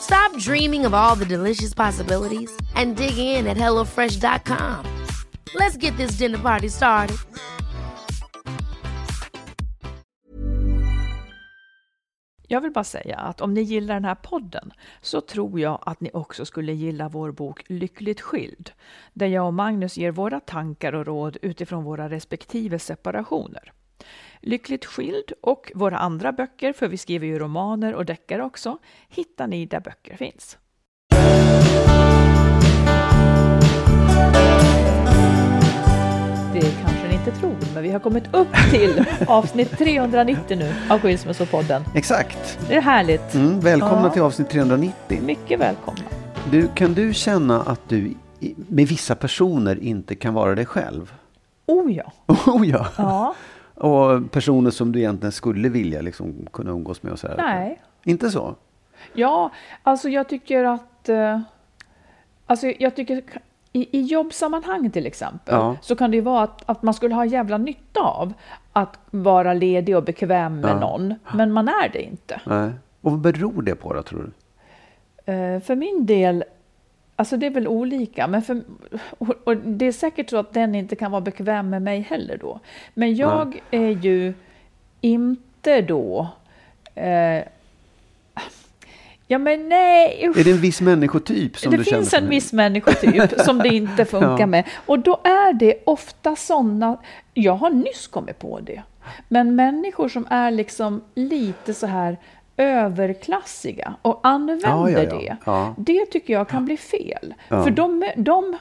Stop dreaming of all the delicious possibilities and dig in at HelloFresh.com. Let's get this dinner party started. Jag vill bara säga att om ni gillar den här podden så tror jag att ni också skulle gilla vår bok Lyckligt skild, där jag och Magnus ger våra tankar och råd utifrån våra respektive separationer. Lyckligt skild och våra andra böcker, för vi skriver ju romaner och deckare också, hittar ni där böcker finns. Det kanske ni inte tror, men vi har kommit upp till avsnitt 390 nu av Skilsmässopodden. Exakt. Det är härligt. Mm, välkomna Ja. till avsnitt 390. Mycket välkomna. Du, kan du känna att du med vissa personer inte kan vara dig själv? Oh ja. Oh ja. Ja. Och personer som du egentligen skulle vilja liksom kunna umgås med och så här. Nej. Inte så? Ja, alltså jag tycker att... eh, Alltså jag tycker i, i jobbsammanhang till exempel Ja. så kan det ju vara att, att man skulle ha jävla nytta av att vara ledig och bekväm med Ja. någon, men man är det inte. Nej. Och vad beror det på då, tror du? Eh, för min del, alltså det är väl olika, men för, och, och det är säkert så att den inte kan vara bekväm med mig heller då. Men jag är ju inte då... Eh, ja men nej, usch. Är det en viss människotyp som det du känner finns för en viss människotyp som det inte funkar Ja. med. Och då är det ofta sådana, jag har nyss kommit på det, men människor som är liksom lite så här överklassiga och använder Ja, ja, ja. det. Det tycker jag kan bli fel. För de, de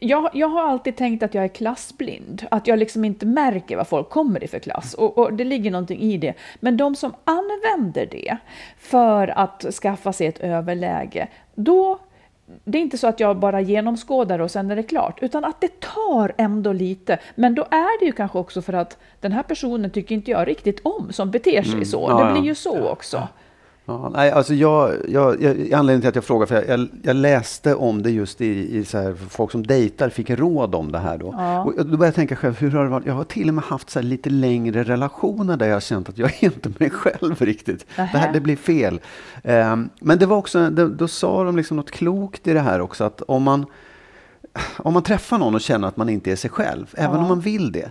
jag, jag har alltid tänkt att jag är klassblind, att jag liksom inte märker vad folk kommer i för klass. Och, och det ligger någonting i det. Men de som använder det för att skaffa sig ett överläge, då det är inte så att jag bara genomskådar och sen är det klart, utan att det tar ändå lite. Men då är det ju kanske också för att den här personen tycker inte jag riktigt om som beter sig så. Mm. Ja, det ja. blir ju så också. Ja, nej, alltså jag, jag, jag, anledningen till att jag frågar, för jag, jag, jag läste om det just i, i så här, folk som dejtar fick råd om det här då. Ja. Och då började jag tänka själv, hur har det varit? Jag har till och med haft så här lite längre relationer där jag har känt att jag är inte mig själv riktigt. Det här det blir fel. Ehm, men det var också, då, då sa de liksom något klokt i det här också, att om man, om man träffar någon och känner att man inte är sig själv, även om man vill det,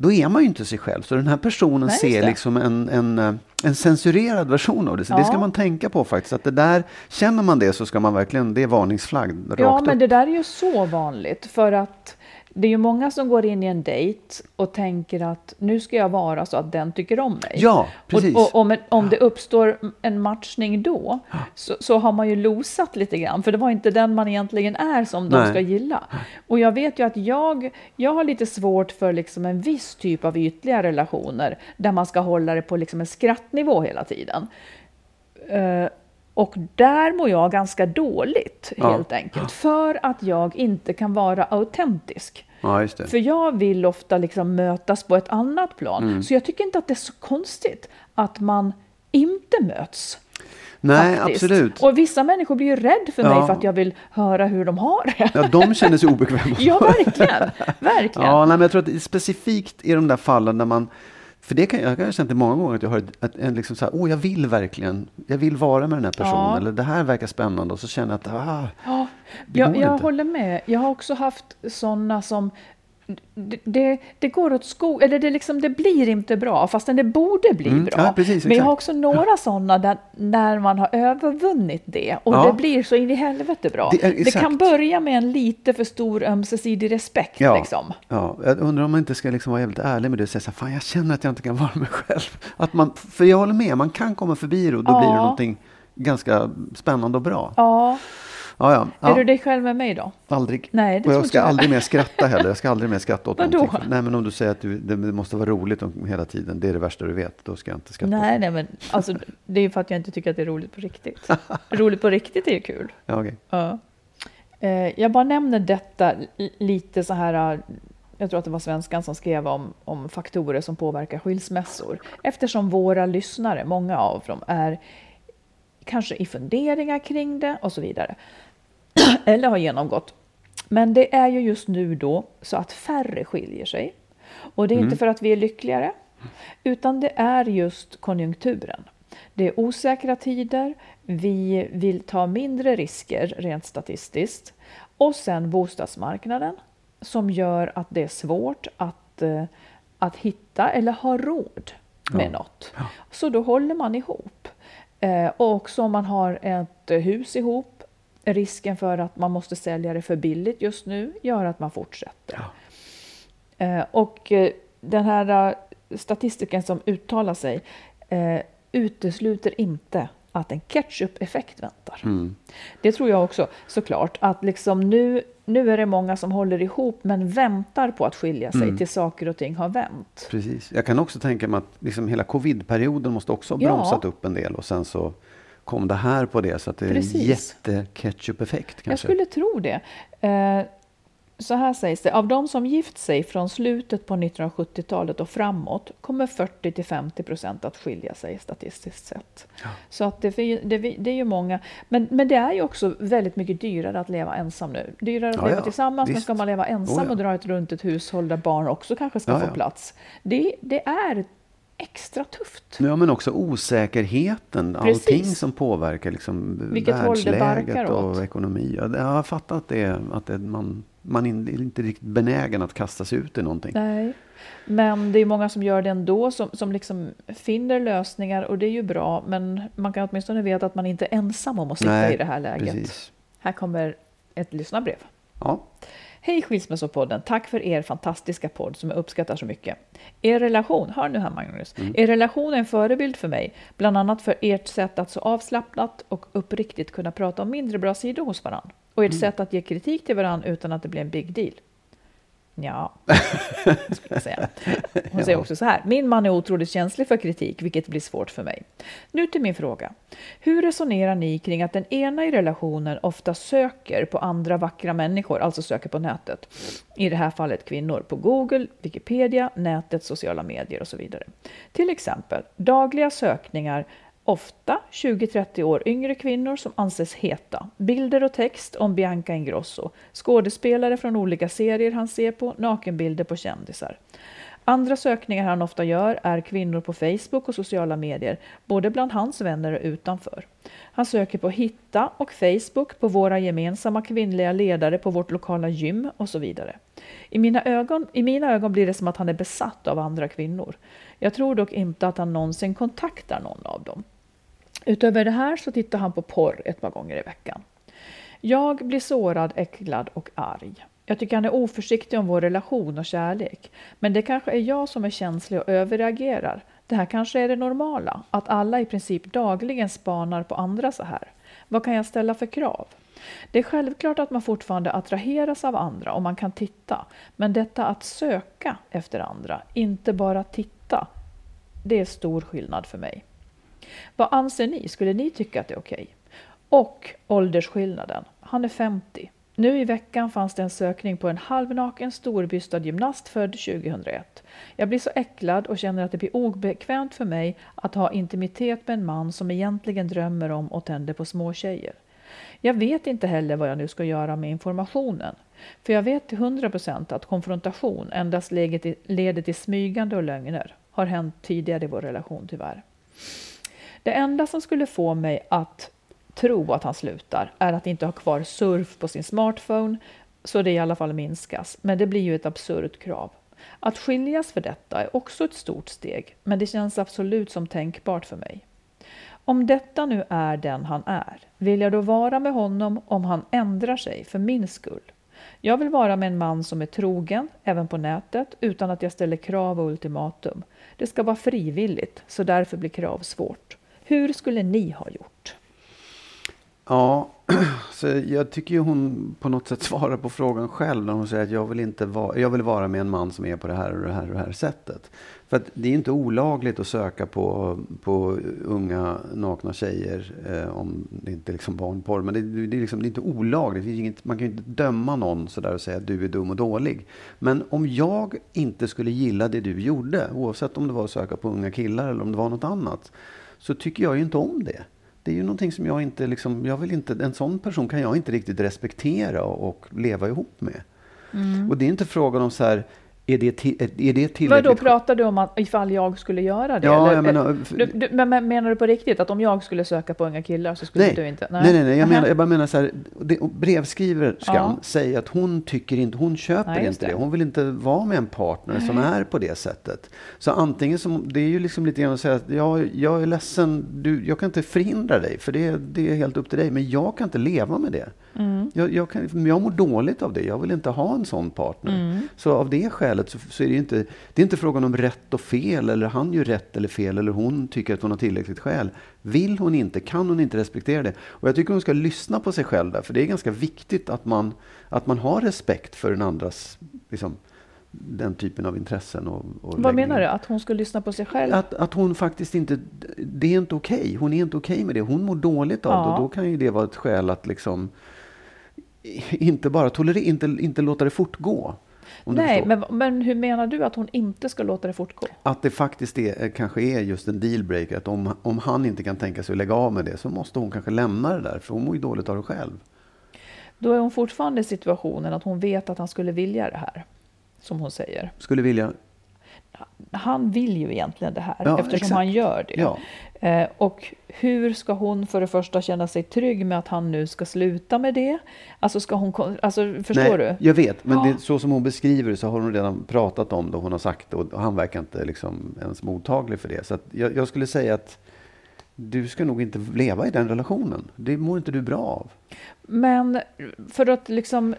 då är man ju inte sig själv. Så den här personen Nej, ser liksom en, en, eh, en censurerad version av det. Så det ska Ja. man tänka på faktiskt. Att det där, känner man det så ska man verkligen, det är varningsflagg rakt Ja, men upp. det där är ju så vanligt för att det är ju många som går in i en dejt och tänker att nu ska jag vara så att den tycker om mig. Ja, precis. Och, och om, om det uppstår en matchning då så, så har man ju losat lite grann, för det var inte den man egentligen är som de Nej. ska gilla. Och jag vet ju att jag, jag har lite svårt för liksom en viss typ av ytliga relationer där man ska hålla det på liksom en skrattnivå hela tiden. Eh, och där mår jag ganska dåligt Ja. helt enkelt. För att jag inte kan vara autentisk. Ja. För jag vill ofta liksom mötas på ett annat plan. Mm. Så jag tycker inte att det är så konstigt att man inte möts. Nej, faktiskt. absolut. Och vissa människor blir ju rädd för mig Ja. för att jag vill höra hur de har det. Ja, de känner sig obekväma. Ja, verkligen. Verkligen. Ja, nej, men jag tror att specifikt i de där fallen när man för det kan jag, jag har känt det många gånger att jag har ett, en liksom så här, åh jag vill verkligen, jag vill vara med den här personen Ja. eller det här verkar spännande och så känner jag att ah, Ja, jag, jag håller med. Jag har också haft sådana som det, det, det går åt skog, eller det, liksom, det blir inte bra, fastän det borde bli Mm, bra. ja, precis, Men jag har också några sådana där när man har övervunnit det och Ja. det blir så in i helvete bra. Det Det, kan börja med en lite för stor ömsesidig respekt. Ja, Liksom. ja, jag undrar om man inte ska liksom vara jävligt ärlig med det och säga så fan jag känner att jag inte kan vara mig själv. Att man, för jag håller med, man kan komma förbi det och då Ja. blir det någonting ganska spännande och bra. Ja. Ja, ja, Är ja du dig själv med mig då? aldrig. Nej, det och jag ska jag. aldrig mer skratta heller. Jag ska aldrig mer skratta åt någonting. Nej, men om du säger att du, det måste vara roligt om- hela tiden, det är det värsta du vet, då ska jag inte skratta. Nej, nej, men alltså, det är ju för att jag inte tycker att det är roligt på riktigt. roligt på riktigt är ju kul. Ja, okej. Ja. Eh, Jag bara nämner detta li- lite så här, eh, jag tror att det var svenskan som skrev om, om faktorer som påverkar skilsmässor. Eftersom våra lyssnare, många av dem, är kanske i funderingar kring det och så vidare. Eller har genomgått. Men det är ju just nu då så att färre skiljer sig. Och det är inte för att vi är lyckligare, utan det är just konjunkturen. Det är osäkra tider, vi vill ta mindre risker rent statistiskt. Och sen bostadsmarknaden som gör att det är svårt att, eh, att hitta eller ha råd med Ja. något. Så då håller man ihop. Eh, och också om man har ett hus ihop, risken för att man måste sälja det för billigt just nu gör att man fortsätter. Eh, och eh, den här eh, statistiken som uttalar sig utesluter inte att en ketchup-effekt väntar. Mm. Det tror jag också såklart. Att liksom nu, nu är det många som håller ihop men väntar på att skilja sig Mm. till saker och ting har vänt. Precis. Jag kan också tänka mig att liksom hela covid-perioden måste också ha Ja. bromsat upp en del och sen så kom det här på det så att det är en jätte-ketchup-effekt. Jag skulle tro det. Eh, så här sägs det, av de som gift sig från slutet på 1970-talet och framåt kommer 40-50 procent att skilja sig statistiskt sett. Så att det, det, det är ju många, men, men det är ju också väldigt mycket dyrare att leva ensam nu. Dyrare att Ja, leva ja, tillsammans, men visst. ska man leva ensam Oh, ja. och dra ett runt ett hushåll där barn också kanske ska Ja, få ja. plats. Det, det är extra tufft. Ja, men också osäkerheten, Precis. allting som påverkar liksom Vilket världsläget barkar åt. och ekonomi. Jag har fattat att, det, att det, man, man är inte riktigt benägen att kasta sig ut i någonting. Nej, men det är många som gör det ändå, som, som liksom finner lösningar och det är ju bra, men man kan åtminstone veta att man inte är ensam om att sitta Nej, i det här läget. Precis. Här kommer ett lyssnarbrev. Ja. Hej Skilsmässopodden, tack för er fantastiska podd som jag uppskattar så mycket. Er relation, hör nu här Magnus, er relation är en förebild för mig, bland annat för ert sätt att så avslappnat och uppriktigt kunna prata om mindre bra sidor hos varandra. Och ert sätt att ge kritik till varandra utan att det blir en big deal. Ja, skulle jag säga. Hon säger också så här. Min man är otroligt känslig för kritik, vilket blir svårt för mig. Nu till min fråga. Hur resonerar ni kring att den ena i relationen ofta söker på andra vackra människor, alltså söker på nätet? I det här fallet kvinnor på Google, Wikipedia, nätet, sociala medier och så vidare. Till exempel dagliga sökningar Ofta 20-30 år yngre kvinnor som anses heta. Bilder och text om Bianca Ingrosso. Skådespelare från olika serier han ser på. Nakenbilder på kändisar. Andra sökningar han ofta gör är kvinnor på Facebook och sociala medier, både bland hans vänner och utanför. Han söker på Hitta och Facebook på våra gemensamma kvinnliga ledare på vårt lokala gym och så vidare. I mina, ögon, I mina ögon blir det som att han är besatt av andra kvinnor. Jag tror dock inte att han någonsin kontaktar någon av dem. Utöver det här så tittar han på porr ett par gånger i veckan. Jag blir sårad, äcklad och arg. Jag tycker han är oförsiktig om vår relation och kärlek. Men det kanske är jag som är känslig och överreagerar. Det här kanske är det normala, att alla i princip dagligen spanar på andra så här. Vad kan jag ställa för krav? Det är självklart att man fortfarande attraheras av andra och man kan titta. Men detta att söka efter andra, inte bara titta, det är stor skillnad för mig. Vad anser ni? Skulle ni tycka att det är okej? Och åldersskillnaden. Han är 50. Nu i veckan fanns det en sökning på en halvnaken storbystad gymnast född 2001. Jag blir så äcklad och känner att det blir obekvämt för mig att ha intimitet med en man som egentligen drömmer om och tänder på små tjejer. Jag vet inte heller vad jag nu ska göra med informationen. För jag vet till 100% att konfrontation endast leder till smygande och lögner. Har hänt tidigare i vår relation tyvärr. Det enda som skulle få mig att tro att han slutar är att inte ha kvar surf på sin smartphone så det i alla fall minskas, men det blir ju ett absurt krav. Att skiljas för detta är också ett stort steg, men det känns absolut som tänkbart för mig. Om detta nu är den han är, vill jag då vara med honom om han ändrar sig för min skull? Jag vill vara med en man som är trogen, även på nätet, utan att jag ställer krav och ultimatum. Det ska vara frivilligt, så därför blir krav svårt. Hur skulle ni ha gjort? Ja, så jag tycker ju hon på något sätt svarar på frågan själv när hon säger att jag vill, inte vara, jag vill vara med en man som är på det här och det här och det här sättet. För att det är inte olagligt att söka på, på unga nakna tjejer eh, om det inte är liksom barnporr. Men det, det, är liksom, det är inte olagligt. Det är inget, man kan ju inte döma någon sådär och säga att du är dum och dålig. Men om jag inte skulle gilla det du gjorde, oavsett om det var att söka på unga killar eller om det var något annat, så tycker jag ju inte om det det är ju någonting som jag inte, liksom, jag vill inte, en sån person kan jag inte riktigt respektera och, och leva ihop med. Mm. Och det är inte frågan om så här, är det, är det tillräckligt? Vad då pratar du om att ifall jag skulle göra det? Ja, eller? menar, du, du, men menar du på riktigt att om jag skulle söka på unga killar så skulle nej, du inte? Nej, nej, nej. Jag, menar, jag bara menar så här, det, brevskriverskan ja. säger att hon tycker inte, hon köper nej, inte det. det. Hon vill inte vara med en partner nej. som är på det sättet. Så antingen som, det är ju liksom lite grann att säga att ja, jag är ledsen, du, jag kan inte förhindra dig, för det, det är helt upp till dig, men jag kan inte leva med det. Mm. Jag, jag, kan, jag mår dåligt av det. Jag vill inte ha en sån partner. Mm. Så av det skälet så, så, är det inte, det är inte frågan om rätt och fel, eller han gör rätt eller fel, eller hon tycker att hon har tillräckligt skäl. Vill hon inte, kan hon inte respektera det. Och jag tycker hon ska lyssna på sig själv där, för det är ganska viktigt att man, att man har respekt för den andras liksom, den typen av intressen. Och, och Vad läggning. menar du? Att hon skulle lyssna på sig själv? Att, att hon faktiskt inte, det är inte okej. Okay. Hon är inte okej okay med det. Hon mår dåligt av ja. det. Och då kan ju det vara ett skäl att liksom inte bara tolerera, inte, inte låta det fortgå. Nej, men, men hur menar du att hon inte ska låta det fortgå? Att det faktiskt är, kanske är just en dealbreaker. Att om, om han inte kan tänka sig att lägga av med det så måste hon kanske lämna det där. För hon mår ju dåligt av det själv. Då är hon fortfarande i situationen att hon vet att han skulle vilja det här. Som hon säger. Skulle vilja? Han vill ju egentligen det här ja, eftersom exakt. han gör det. Ja. Eh, och hur ska hon för det första känna sig trygg med att han nu ska sluta med det? Alltså, ska hon, alltså förstår Nej, du? Jag vet, men ja. det, så som hon beskriver det så har hon redan pratat om det. Hon har sagt det och han verkar inte liksom ens mottaglig för det. Så jag, jag, skulle säga att du ska nog inte leva i den relationen. Det mår inte du bra av. Men för att liksom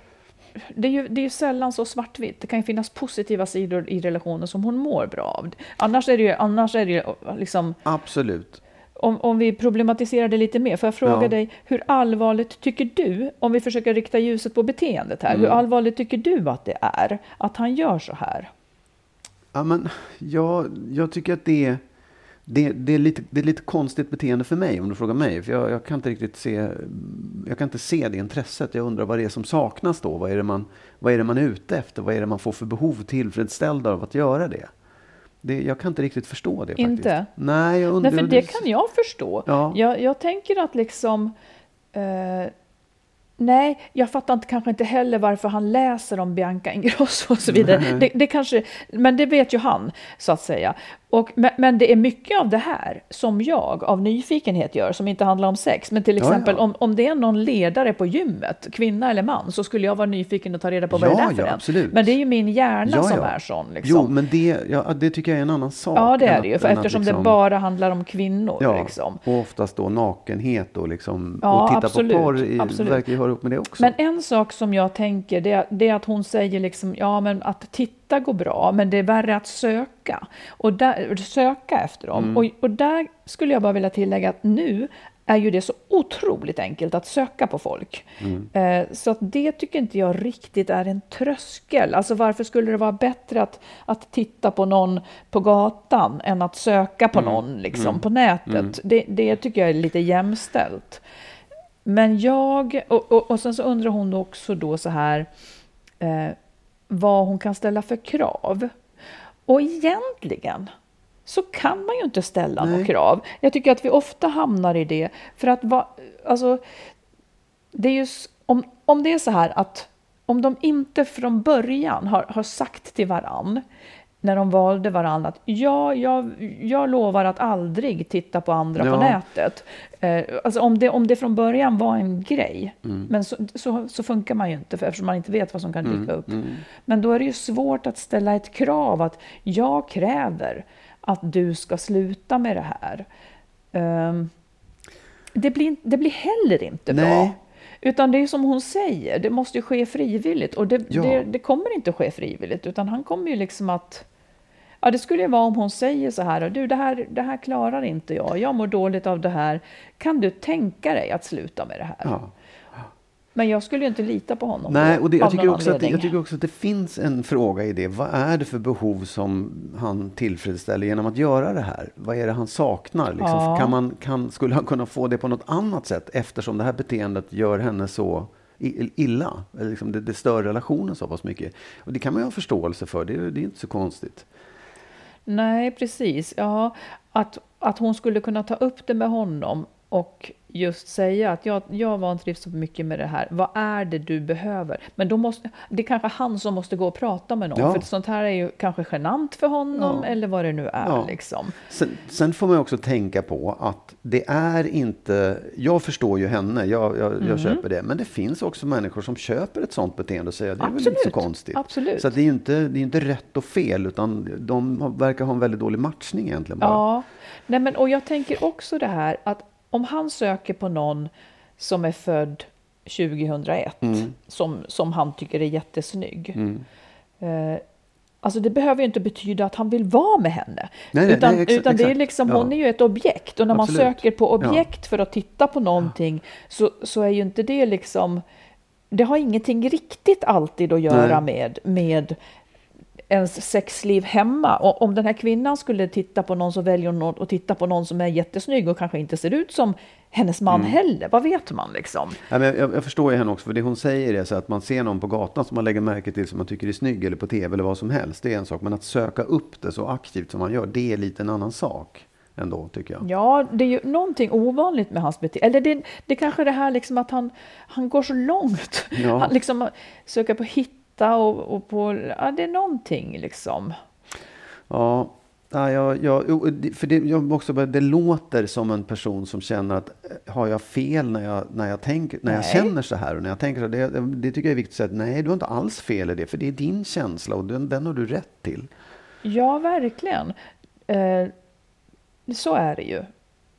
det är, ju, det är ju sällan så svartvitt. Det kan ju finnas positiva sidor i relationen som hon mår bra av. Annars är det ju, annars är det ju liksom... Absolut. Om, om vi problematiserar det lite mer, får jag fråga ja. dig, hur allvarligt tycker du, om vi försöker rikta ljuset på beteendet här, mm. hur allvarligt tycker du att det är att han gör så här? Ja, men, jag, jag tycker att det är det, det, är lite, det är lite konstigt beteende för mig om du frågar mig. För jag, jag, kan inte riktigt se, jag kan inte se det intresset. Jag undrar vad det är som saknas då. Vad är det man, vad är, det man är ute efter? Vad är det man får för behov tillfredsställda av att göra det? Det jag kan inte riktigt förstå det. Inte? Faktiskt. Nej, jag undrar, Nej, för det kan jag förstå. Ja. Jag, jag tänker att liksom eh, Nej, jag fattar inte, kanske inte heller varför han läser om Bianca Ingrosso och så vidare. Det, det, kanske, men det vet ju han, så att säga. Och, men, det är mycket av det här som jag av nyfikenhet gör, som inte handlar om sex. Men till exempel ja, ja. Om, om det är någon ledare på gymmet, kvinna eller man, så skulle jag vara nyfiken och ta reda på vad ja, det är för ja, absolut. Men det är ju min hjärna som är sån. Liksom. Jo, men det, ja, det tycker jag är en annan sak. Ja, det är det ju, för eftersom liksom, det bara handlar om kvinnor. Ja, liksom. och oftast då nakenhet och, liksom, och titta absolut, på porr i, absolut. verkar ju höra upp med det också. Men en sak som jag tänker, det, det är att hon säger liksom, ja men att titta hitta går bra, men det är värre att söka. Och där, söka efter dem. Mm. Och, och där skulle jag bara vilja tillägga att nu är ju det så otroligt enkelt att söka på folk. Mm. Eh, så att det tycker inte jag riktigt är en tröskel. Alltså varför skulle det vara bättre att, att titta på någon på gatan än att söka på mm. någon liksom, mm. på nätet? Mm. Det, det tycker jag är lite jämställt. Men jag, och, och, och sen så undrar hon också då så här, eh, vad hon kan ställa för krav. Och egentligen så kan man ju inte ställa några krav. Jag tycker att vi ofta hamnar i det. För att va, alltså, det är ju, om, om det är så här att om de inte från början har, har sagt till varann när de valde varandra att ja, jag, jag lovar att aldrig titta på andra Ja. på nätet. Eh, alltså om det, om det från början var en grej, Mm. men så, så, så funkar man ju inte för, eftersom man inte vet vad som kan Mm, dyka upp. Men då är det ju svårt att ställa ett krav att jag kräver att du ska sluta med det här. Ehm, det, blir, det blir heller inte bra. Utan det är som hon säger, det måste ju ske frivilligt. Och det, Ja. det, det kommer inte ske frivilligt, utan han kommer ju liksom att... Ja, det skulle ju vara om hon säger så här, du det här, det här klarar inte jag, jag mår dåligt av det här. Kan du tänka dig att sluta med det här? Ja. Men jag skulle ju inte lita på honom Nej, och det, jag, tycker också att, jag tycker också att det finns en fråga i det. Vad är det för behov som han tillfredsställer genom att göra det här? Vad är det han saknar? Liksom? Ja. Kan man, kan, skulle han kunna få det på något annat sätt eftersom det här beteendet gör henne så illa? Liksom det, det stör relationen så pass mycket. Och det kan man ju ha förståelse för. Det, det är inte så konstigt. Nej, precis. Ja, att, att hon skulle kunna ta upp det med honom och just säga att jag, jag vantrivs så mycket med det här. Vad är det du behöver? Men då måste, det är kanske han som måste gå och prata med någon. Ja. För sånt här är ju kanske genant för honom Ja. eller vad det nu är. Ja. Liksom. Sen, sen får man också tänka på att det är inte... Jag förstår ju henne, jag, jag, Mm. jag köper det. Men det finns också människor som köper ett sånt beteende och säger att det är väl inte så Absolut, konstigt. absolut. Så det är ju inte, det är inte rätt och fel, utan de verkar ha en väldigt dålig matchning egentligen. Bara. Ja, Nej, men, och jag tänker också det här att om han söker på någon som är född 2001, Mm. som, som han tycker är jättesnygg. Eh, alltså det behöver ju inte betyda att han vill vara med henne. Nej, utan nej, utan det är liksom, Ja. hon är ju ett objekt. Och när Absolut. man söker på objekt för att titta på någonting så, så är ju inte det liksom... Det har ingenting riktigt alltid att göra Nej. med, med ens sexliv hemma. Och om den här kvinnan skulle titta på någon så väljer hon att titta på någon som är jättesnygg och kanske inte ser ut som hennes man Mm. heller. Vad vet man liksom? Ja, men jag, jag förstår ju henne också, för det hon säger är så att man ser någon på gatan som man lägger märke till som man tycker är snygg eller på tv eller vad som helst. Det är en sak. Men att söka upp det så aktivt som man gör, det är lite en annan sak ändå tycker jag. Ja, det är ju någonting ovanligt med hans beteende. Eller det, det är kanske det här liksom att han, han går så långt. Ja. Han liksom söker på hitta och, och på... Ja, det är någonting liksom. Ja, ja, jag, för det, jag också, det låter som en person som känner att eh, har jag fel när jag, när jag, tänker, när jag Nej. känner så här och när jag tänker så här, det, det tycker jag är viktigt att säga att nej, du har inte alls fel i det, för det är din känsla och den, den har du rätt till. Ja, verkligen. Eh, så är det ju.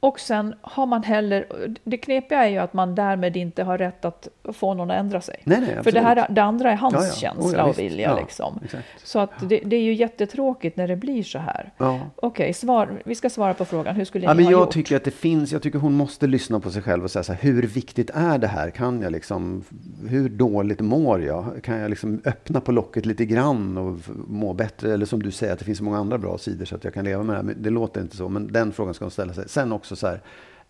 Och sen har man heller... Det knepiga är ju att man därmed inte har rätt att få någon att ändra sig. Nej, nej, För det, här, det andra är hans Ja, ja. känsla Oh, ja, och vilja. Ja, liksom. exakt. Så att det, det är ju jättetråkigt när det blir så här. Ja. Okej, svar, vi ska svara på frågan. Hur skulle Ja, ni men ha jag gjort? tycker att det finns, jag tycker hon måste lyssna på sig själv och säga så här, hur viktigt är det här? Kan jag liksom, hur dåligt mår jag? Kan jag liksom öppna på locket lite grann och må bättre? Eller som du säger, att det finns så många andra bra sidor så att jag kan leva med det här. Men Det låter inte så, men den frågan ska hon ställa sig. Sen också så här,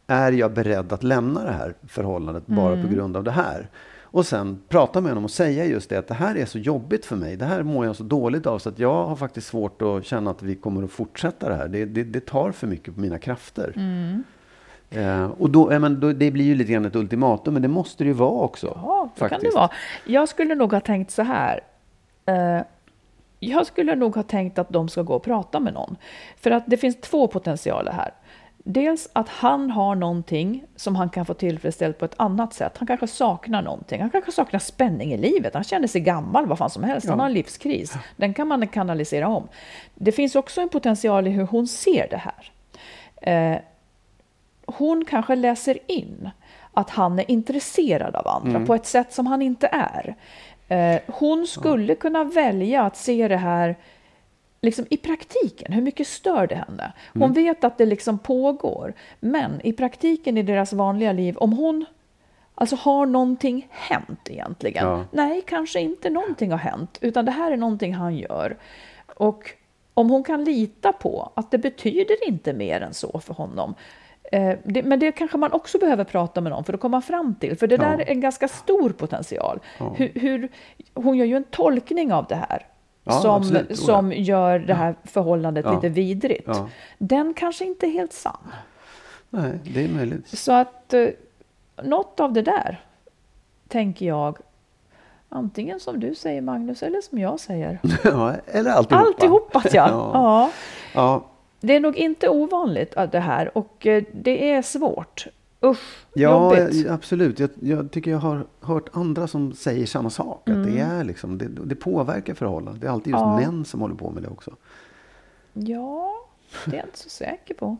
är jag beredd att lämna det här förhållandet bara Mm. på grund av det här? Och sen prata med honom och säga just det att det här är så jobbigt för mig. Det här mår jag så dåligt av så att jag har faktiskt svårt att känna att vi kommer att fortsätta det här. Det, det, det tar för mycket på mina krafter. Mm. Eh, och då, men då, det blir ju lite grann ett ultimatum, men det måste det ju vara också. Ja, det kan det faktiskt. vara. Jag skulle nog ha tänkt så här. Eh, jag skulle nog ha tänkt att de ska gå och prata med någon. För att det finns två potentialer här. Dels att han har någonting som han kan få tillfredsställt på ett annat sätt. Han kanske saknar någonting. Han kanske saknar spänning i livet. Han känner sig gammal, vad fan som helst. Han Ja. har en livskris. Den kan man kanalisera om. Det finns också en potential i hur hon ser det här. Eh, hon kanske läser in att han är intresserad av andra på ett sätt som han inte är. Eh, hon skulle kunna välja att se det här liksom i praktiken. Hur mycket stör det henne? Hon vet att det liksom pågår, men i praktiken i deras vanliga liv, om hon Alltså har någonting hänt egentligen? Ja. Nej, kanske inte någonting har hänt, utan det här är någonting han gör. Och om hon kan lita på att det betyder inte mer än så för honom. Eh, det, men det kanske man också behöver prata med någon för att komma fram till, för det Ja. där är en ganska stor potential. Hur, hur, hon gör ju en tolkning av det här. Ja, som, absolut. Som gör det här förhållandet Ja. lite vidrigt. Ja. Den kanske inte är helt sann. Nej, det är möjligt. Så att eh, något av det där, tänker jag, Antingen som du säger Magnus eller som jag säger. ja, eller alltihopa. Alltihopa ja. ja. ja. Det är nog inte ovanligt att det här och eh, det är svårt. Usch, Ja, jobbigt. absolut. Jag, jag tycker jag har hört andra som säger samma sak. Att det, Mm. är liksom, det, det påverkar förhållandet. Det är alltid just Ja. män som håller på med det också. Ja, det är jag inte så säker på.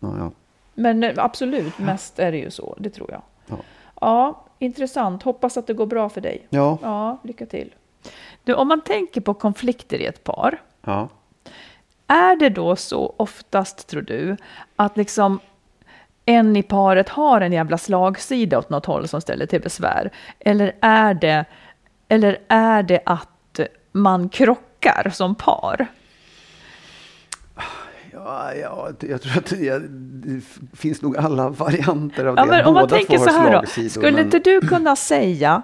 Ja, ja. Men eh, absolut, mest är det ju så. Det tror jag. Ja. Ja, intressant. Hoppas att det går bra för dig. ja. Ja, lycka till. Du, om man tänker på konflikter i ett par. ja. Är det då så oftast, tror du, att liksom en i paret har en jävla slagsida åt något håll som ställer till besvär? Eller är det, eller är det att man krockar som par? Ja, ja, jag tror att det, det finns nog alla varianter av Ja, det. men om man Båda tänker två så här då, skulle men- inte du kunna säga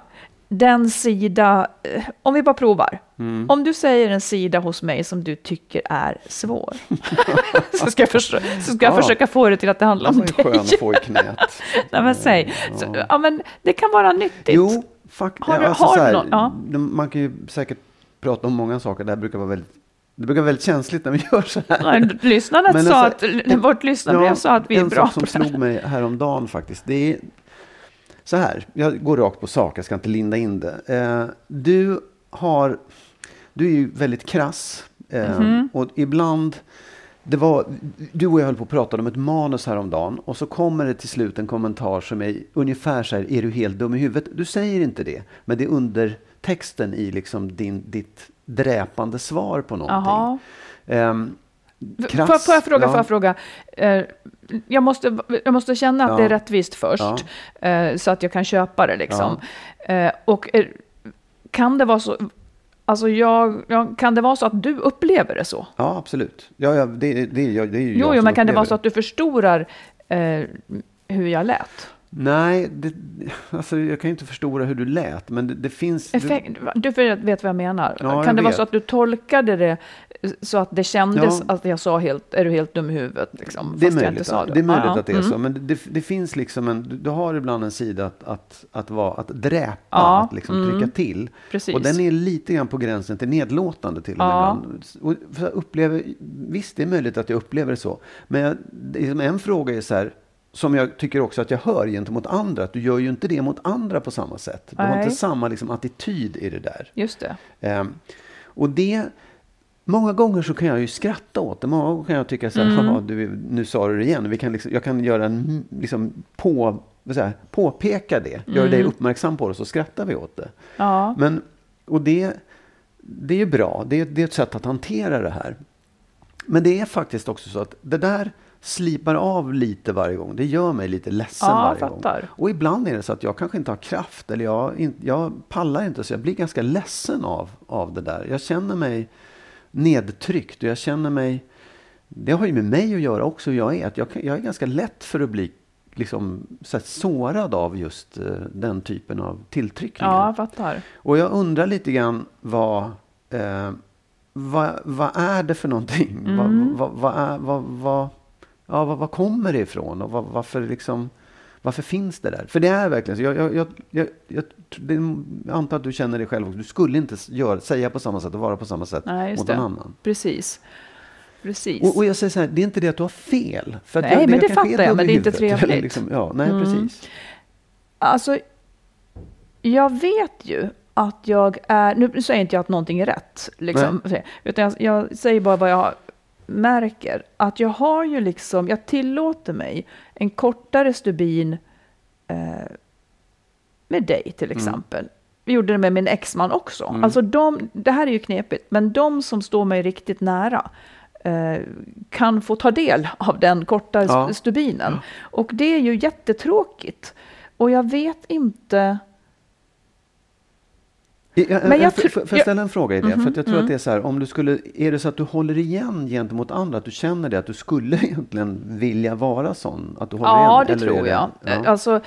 den sida, eh, om vi bara provar, Mm. om du säger en sida hos mig som du tycker är svår, så ska jag, försöka, så ska jag Ja. försöka få det till att det handlar Det om var ju dig. skön att få i knät. Nej, men säg, så, ja, men det kan vara nyttigt. Jo, faktiskt. Har du- alltså, har så du här, någon- ja. det- Man kan ju säkert prata om många saker. Det här brukar vara väldigt, det brukar vara väldigt känsligt när vi gör så här. Lyssnarna sa att, vårt lyssnarbrev sa att vi är en bra sak som på det här. slog mig häromdagen faktiskt. Det är så här, jag går rakt på sak, jag ska inte linda in det. Eh, du har, du är ju väldigt krass. Eh, Mhm. Och ibland, det var, du och jag höll på att prata om ett manus häromdagen. Och så kommer det till slut en kommentar som är ungefär så här, är du helt dum i huvudet? Du säger inte det, men det är under texten i liksom din, ditt dräpande svar på någonting. Jaha. Får, får jag fråga, ja. får jag fråga? Eh, jag, måste, jag måste känna att Ja. det är rättvist först, eh, så att jag kan köpa det liksom. Eh, och kan det vara så, alltså jag, jag, kan det vara så att du upplever det så? Ja, absolut. Ja, ja, det, det, det, det är ju Jo, jag jo men kan det vara så att du förstorar eh, hur jag lät? Nej, det, alltså, jag kan ju inte förstora hur du lät, men det, det finns... Effekt, du vet vad jag menar. Ja, kan det vara så att du tolkade det så att det kändes Ja. att jag sa helt, är du helt dum i huvudet? Liksom, det är möjligt, inte sa att, det är möjligt Ja, att det är Mm. så, men det, det, det finns liksom en... Du, du har ibland en sida att, att, att, vara, att dräpa, att liksom mm. trycka till. Precis. Och den är lite grann på gränsen till nedlåtande till och med ibland. Och upplever, visst, det är möjligt att jag upplever det så. Men jag, det en fråga är så här, som jag tycker också att jag hör gentemot andra, att du gör ju inte det mot andra på samma sätt. Du har Nej. inte samma liksom, attityd i det där. Just det. Ehm, och det, många gånger så kan jag ju skratta åt det. Många gånger kan jag tycka så här, Mm. "Haha, du, nu sa du det igen. Vi kan liksom, jag kan göra en, liksom, på, jag, påpeka det, göra dig uppmärksam på det, så skrattar vi åt det. Ja. Men, och det, det är ju bra, det, det är ett sätt att hantera det här. Men det är faktiskt också så att det där slipar av lite varje gång. Det gör mig lite ledsen Ja, varje fattar. gång. Och ibland är det så att jag kanske inte har kraft eller jag, in, jag pallar inte så jag blir ganska ledsen av, av det där. Jag känner mig nedtryckt och jag känner mig... Det har ju med mig att göra också hur jag är. Att jag, jag är ganska lätt för att bli liksom, så här, sårad av just eh, den typen av tilltryckningar. ja, jag fattar. Och jag undrar lite grann vad, eh, vad, vad är det för någonting? Mm. Vad, vad, vad, ja, vad, vad kommer det ifrån? Och vad, varför, liksom, varför finns det där? För det är verkligen så. Jag, jag, jag, jag, det, antar att du känner det själv också. Du skulle inte gör, säga på samma sätt och vara på samma sätt Nej, mot det. någon annan. Precis. Precis. Och, och jag säger så här, det är inte det att du har fel. För Nej, men det fattar jag, men det är inte trevligt. Liksom, ja, nej, Mm. precis. Alltså, jag vet ju att jag är, nu säger inte jag att någonting är rätt, liksom, utan jag, jag säger bara vad jag märker. Att jag har ju liksom, jag tillåter mig en kortare stubin eh, med dig till exempel. Vi gjorde det med min exman också. Mm. Alltså de, det här är ju knepigt, men de som står mig riktigt nära eh, kan få ta del av den kortare Ja. st- stubinen. Och det är ju jättetråkigt. Och jag vet inte... Ja, Men Men jag får jag- ställa en fråga i det? Mhm, för att jag tror mm. att det är så här, om du skulle, är det så att du håller igen gentemot andra, att du känner det, att du skulle egentligen vilja vara sån? Att du håller Ja, igen, det tror jag. Ja, Eh, Alltså,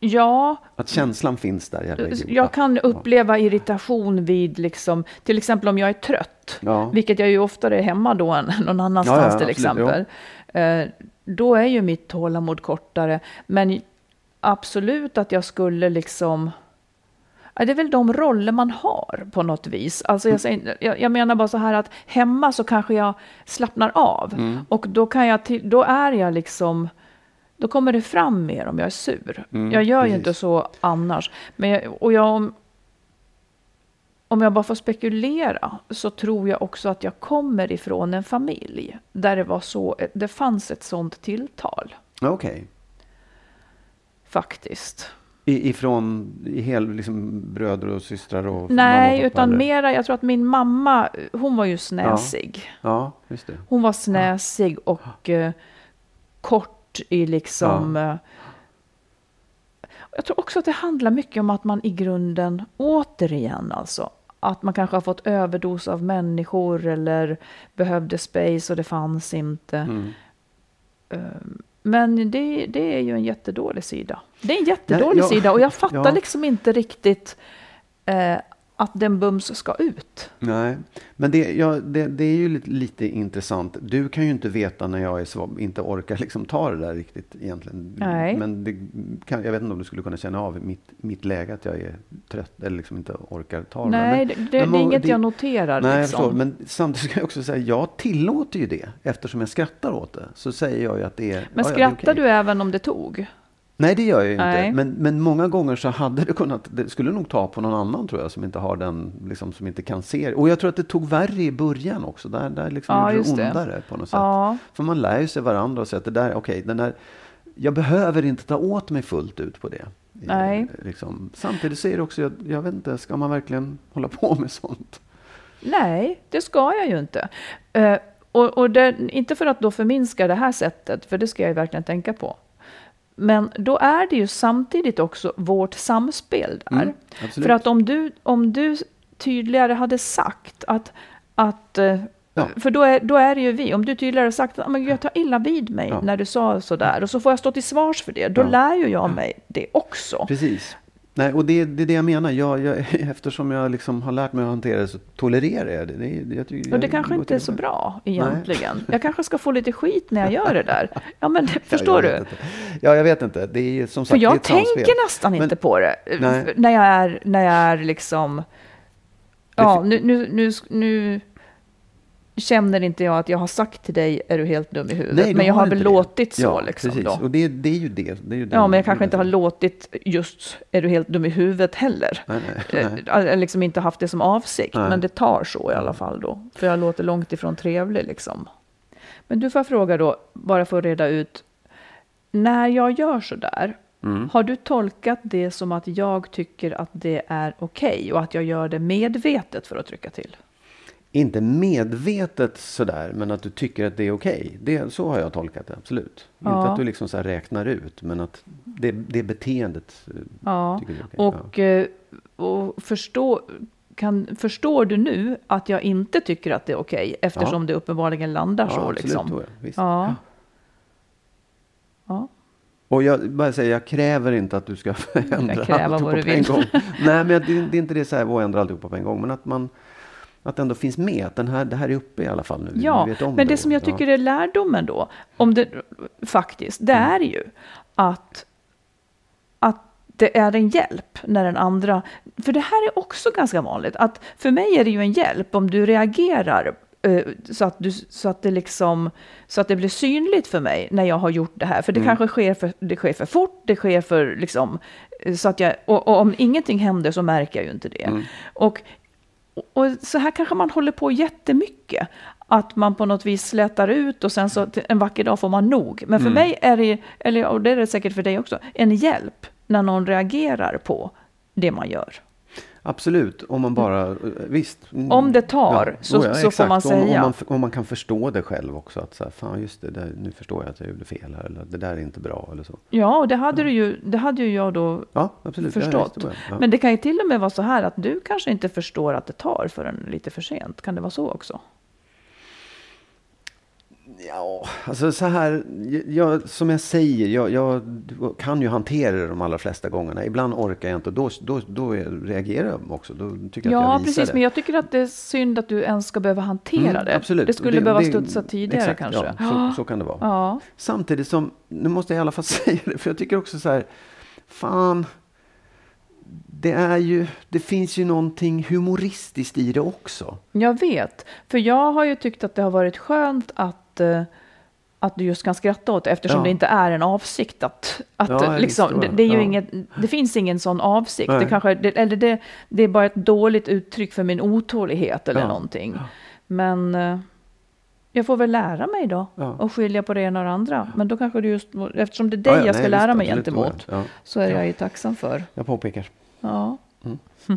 ja, att känslan finns där. jävla idiot. jag kan uppleva irritation vid, liksom, till exempel om jag är trött, Ja. vilket jag ju oftare är hemma då än någon annanstans Ja, ja, till absolut, exempel. Eh, Då är ju mitt tålamod kortare, men absolut att jag skulle liksom... Det är väl de roller man har på något vis. Alltså jag, säger, jag, jag menar bara så här att hemma så kanske jag slappnar av. Mm. Och då, kan jag till, då är jag liksom... Då kommer det fram mer om jag är sur. Mm, jag gör ju precis. inte så annars. Men jag, och jag, om, om jag bara får spekulera så tror jag också att jag kommer ifrån en familj där det, var så, det fanns ett sånt tilltal. Okej. Faktiskt. Ifrån i hel, liksom, bröder och systrar och och Nej, pappa, utan mera, jag tror att min mamma, hon var ju snäsig. Ja, just det. Hon var snäsig och eh, kort i liksom... eh, jag tror också att det handlar mycket om att man i grunden, återigen alltså, att man kanske har fått överdos av människor eller behövde space och det fanns inte. Mm. Eh, Men det, det är ju en jättedålig sida. Det är en jättedålig jag- sida och jag fattar ja. liksom inte riktigt eh, att den bums ska ut. Nej, men det, ja, det, det är ju lite, lite intressant. Du kan ju inte veta när jag är svag, inte orkar liksom ta det där riktigt egentligen. Nej. Men kan, jag vet inte om du skulle kunna känna av mitt, mitt läge att jag är trött eller liksom inte orkar ta det. Nej, men, det, det, det är inget jag noterar. Nej, jag liksom. förstår. Men samtidigt ska jag också säga, jag tillåter ju det. Eftersom jag skrattar åt det. Så säger jag ju att det är... Men ja, ja, det är skrattar okej. du även om det tog? Nej, det gör jag ju Nej. inte. Men, men många gånger så hade det kunnat, det skulle nog ta på någon annan tror jag, som inte har den, liksom, som inte kan se. Och jag tror att det tog värre i början också. Där, där liksom Ja, gjorde det ondare på något sätt. Ja, För man lär ju sig varandra och säger att det där, okej, den där, jag behöver inte ta åt mig fullt ut på det. Nej. Eh, Liksom. Samtidigt är det också, jag, jag vet inte, ska man verkligen hålla på med sånt? nej, det ska jag ju inte. Eh, och och det, inte för att då förminska det här sättet, för det ska jag ju verkligen tänka på. Men då är det ju samtidigt också vårt samspel där. Mm. För att om du, om du tydligare hade sagt att, att eh, Ja. För då är, då är det ju vi. Om du tydligare sagt att "Men jag tar illa vid mig Ja. när du sa sådär och så får jag stå till svars för det. Då Ja. lär ju jag mig det också. Precis. Nej, och det, det är det jag menar. Jag, jag, eftersom jag liksom har lärt mig att hantera det så tolererar jag det. det, det jag, Och det kanske inte är så bra egentligen. Jag kanske ska få lite skit när jag gör det där. Ja, men förstår du? inte. Ja, jag vet inte. Det är som sagt För jag tänker nästan Men- inte på det. Nej. När jag är, när jag är liksom... Ja, nu, nu, nu, nu känner inte jag att jag har sagt till dig, är du helt dum i huvudet? Nej, men jag har väl låtit så ja, liksom. Precis. Då. Och det, det är ju det. det, är ju Ja, men jag kanske inte har låtit just, är du helt dum i huvudet heller? Nej, nej, Eh, nej. Jag liksom inte haft det som avsikt, Nej. men det tar så i alla fall då. För jag låter långt ifrån trevlig liksom. Men du får fråga då, bara för att reda ut. När jag gör så där, Mm. har du tolkat det som att jag tycker att det är okej och att jag gör det medvetet för att trycka till? Inte medvetet sådär, men att du tycker att det är okej. Det, så har jag tolkat det, absolut. Ja. Inte att du liksom så räknar ut, men att det, det beteendet eh, Ja, tycker du är okej. och, eh, och förstå, kan, förstår du nu att jag inte tycker att det är okej eftersom det uppenbarligen landar ja. så? Ja, absolut, liksom. tror jag. Visst. Ja. Ja. Och jag bara säger, jag kräver inte att du ska ändra kräva alltihopa på en gång. Nej, men det, det är inte det så här, att ändra alltihopa på en gång. Men att man att det ändå finns med. Att den här, det här är uppe i alla fall nu. Ja, men det och- som jag ja. tycker är lärdomen då, om det faktiskt, det Mm. är ju att, att det är en hjälp när den andra, för det här är också ganska vanligt, att för mig är det ju en hjälp om du reagerar eh, så att, du, så, att det liksom, så att det blir synligt för mig när jag har gjort det här. För det Mm. kanske sker för, det sker för fort, det sker för liksom, eh, så att jag, och, och om ingenting händer så märker jag ju inte det. Mm. Och, och så här kanske man håller på jättemycket. Att man på något vis slätar ut och sen så en vacker dag får man nog. Men för Mm. mig är det, eller, och det är det säkert för dig också, en hjälp när någon reagerar på det man gör. Absolut, om man bara, visst. Mm. Om det tar, så- så får man Om, säga. om, man, om man kan förstå det själv också. Att så här, fan just det, där, nu förstår jag att jag gjorde fel här. Eller det där är inte bra eller så. Ja, och det hade, du ju, det hade ju jag då Ja. Ja, förstått. ja. Men det kan ju till och med vara så här att du kanske inte förstår att det tar förrän lite för sent. Kan det vara så också? Ja, alltså så här, jag, som jag säger, jag, jag kan ju hantera det de allra flesta gångerna. Ibland orkar jag inte och då, då, då reagerar jag också. Då tycker jag att Ja, jag visar precis. det. Men jag tycker att det är synd att du ens ska behöva hantera Mm, det. absolut. Det skulle Och behöva det- studsa tidigare exakt, kanske. Ja, så, så kan det vara. Ja. Samtidigt som, nu måste jag i alla fall säga det, för jag tycker också så här, fan, det är ju, det finns ju någonting humoristiskt i det också. Jag vet, för jag har ju tyckt att det har varit skönt att eh, att du just kan skratta åt eftersom Ja. det inte är en avsikt att, att Ja, liksom, det, det är ju Ja. inget, det finns ingen sån avsikt. Nej. Det, kanske, det, eller det, det är bara ett dåligt uttryck för min otålighet eller Ja. någonting. Men eh, jag får väl lära mig då och skilja på det ena och det andra. Men då kanske det just, eftersom det är dig Ja, ja, jag ska nej, lära visst, mig gentemot, så är jag ju tacksam för. Jag påpekar. Ja.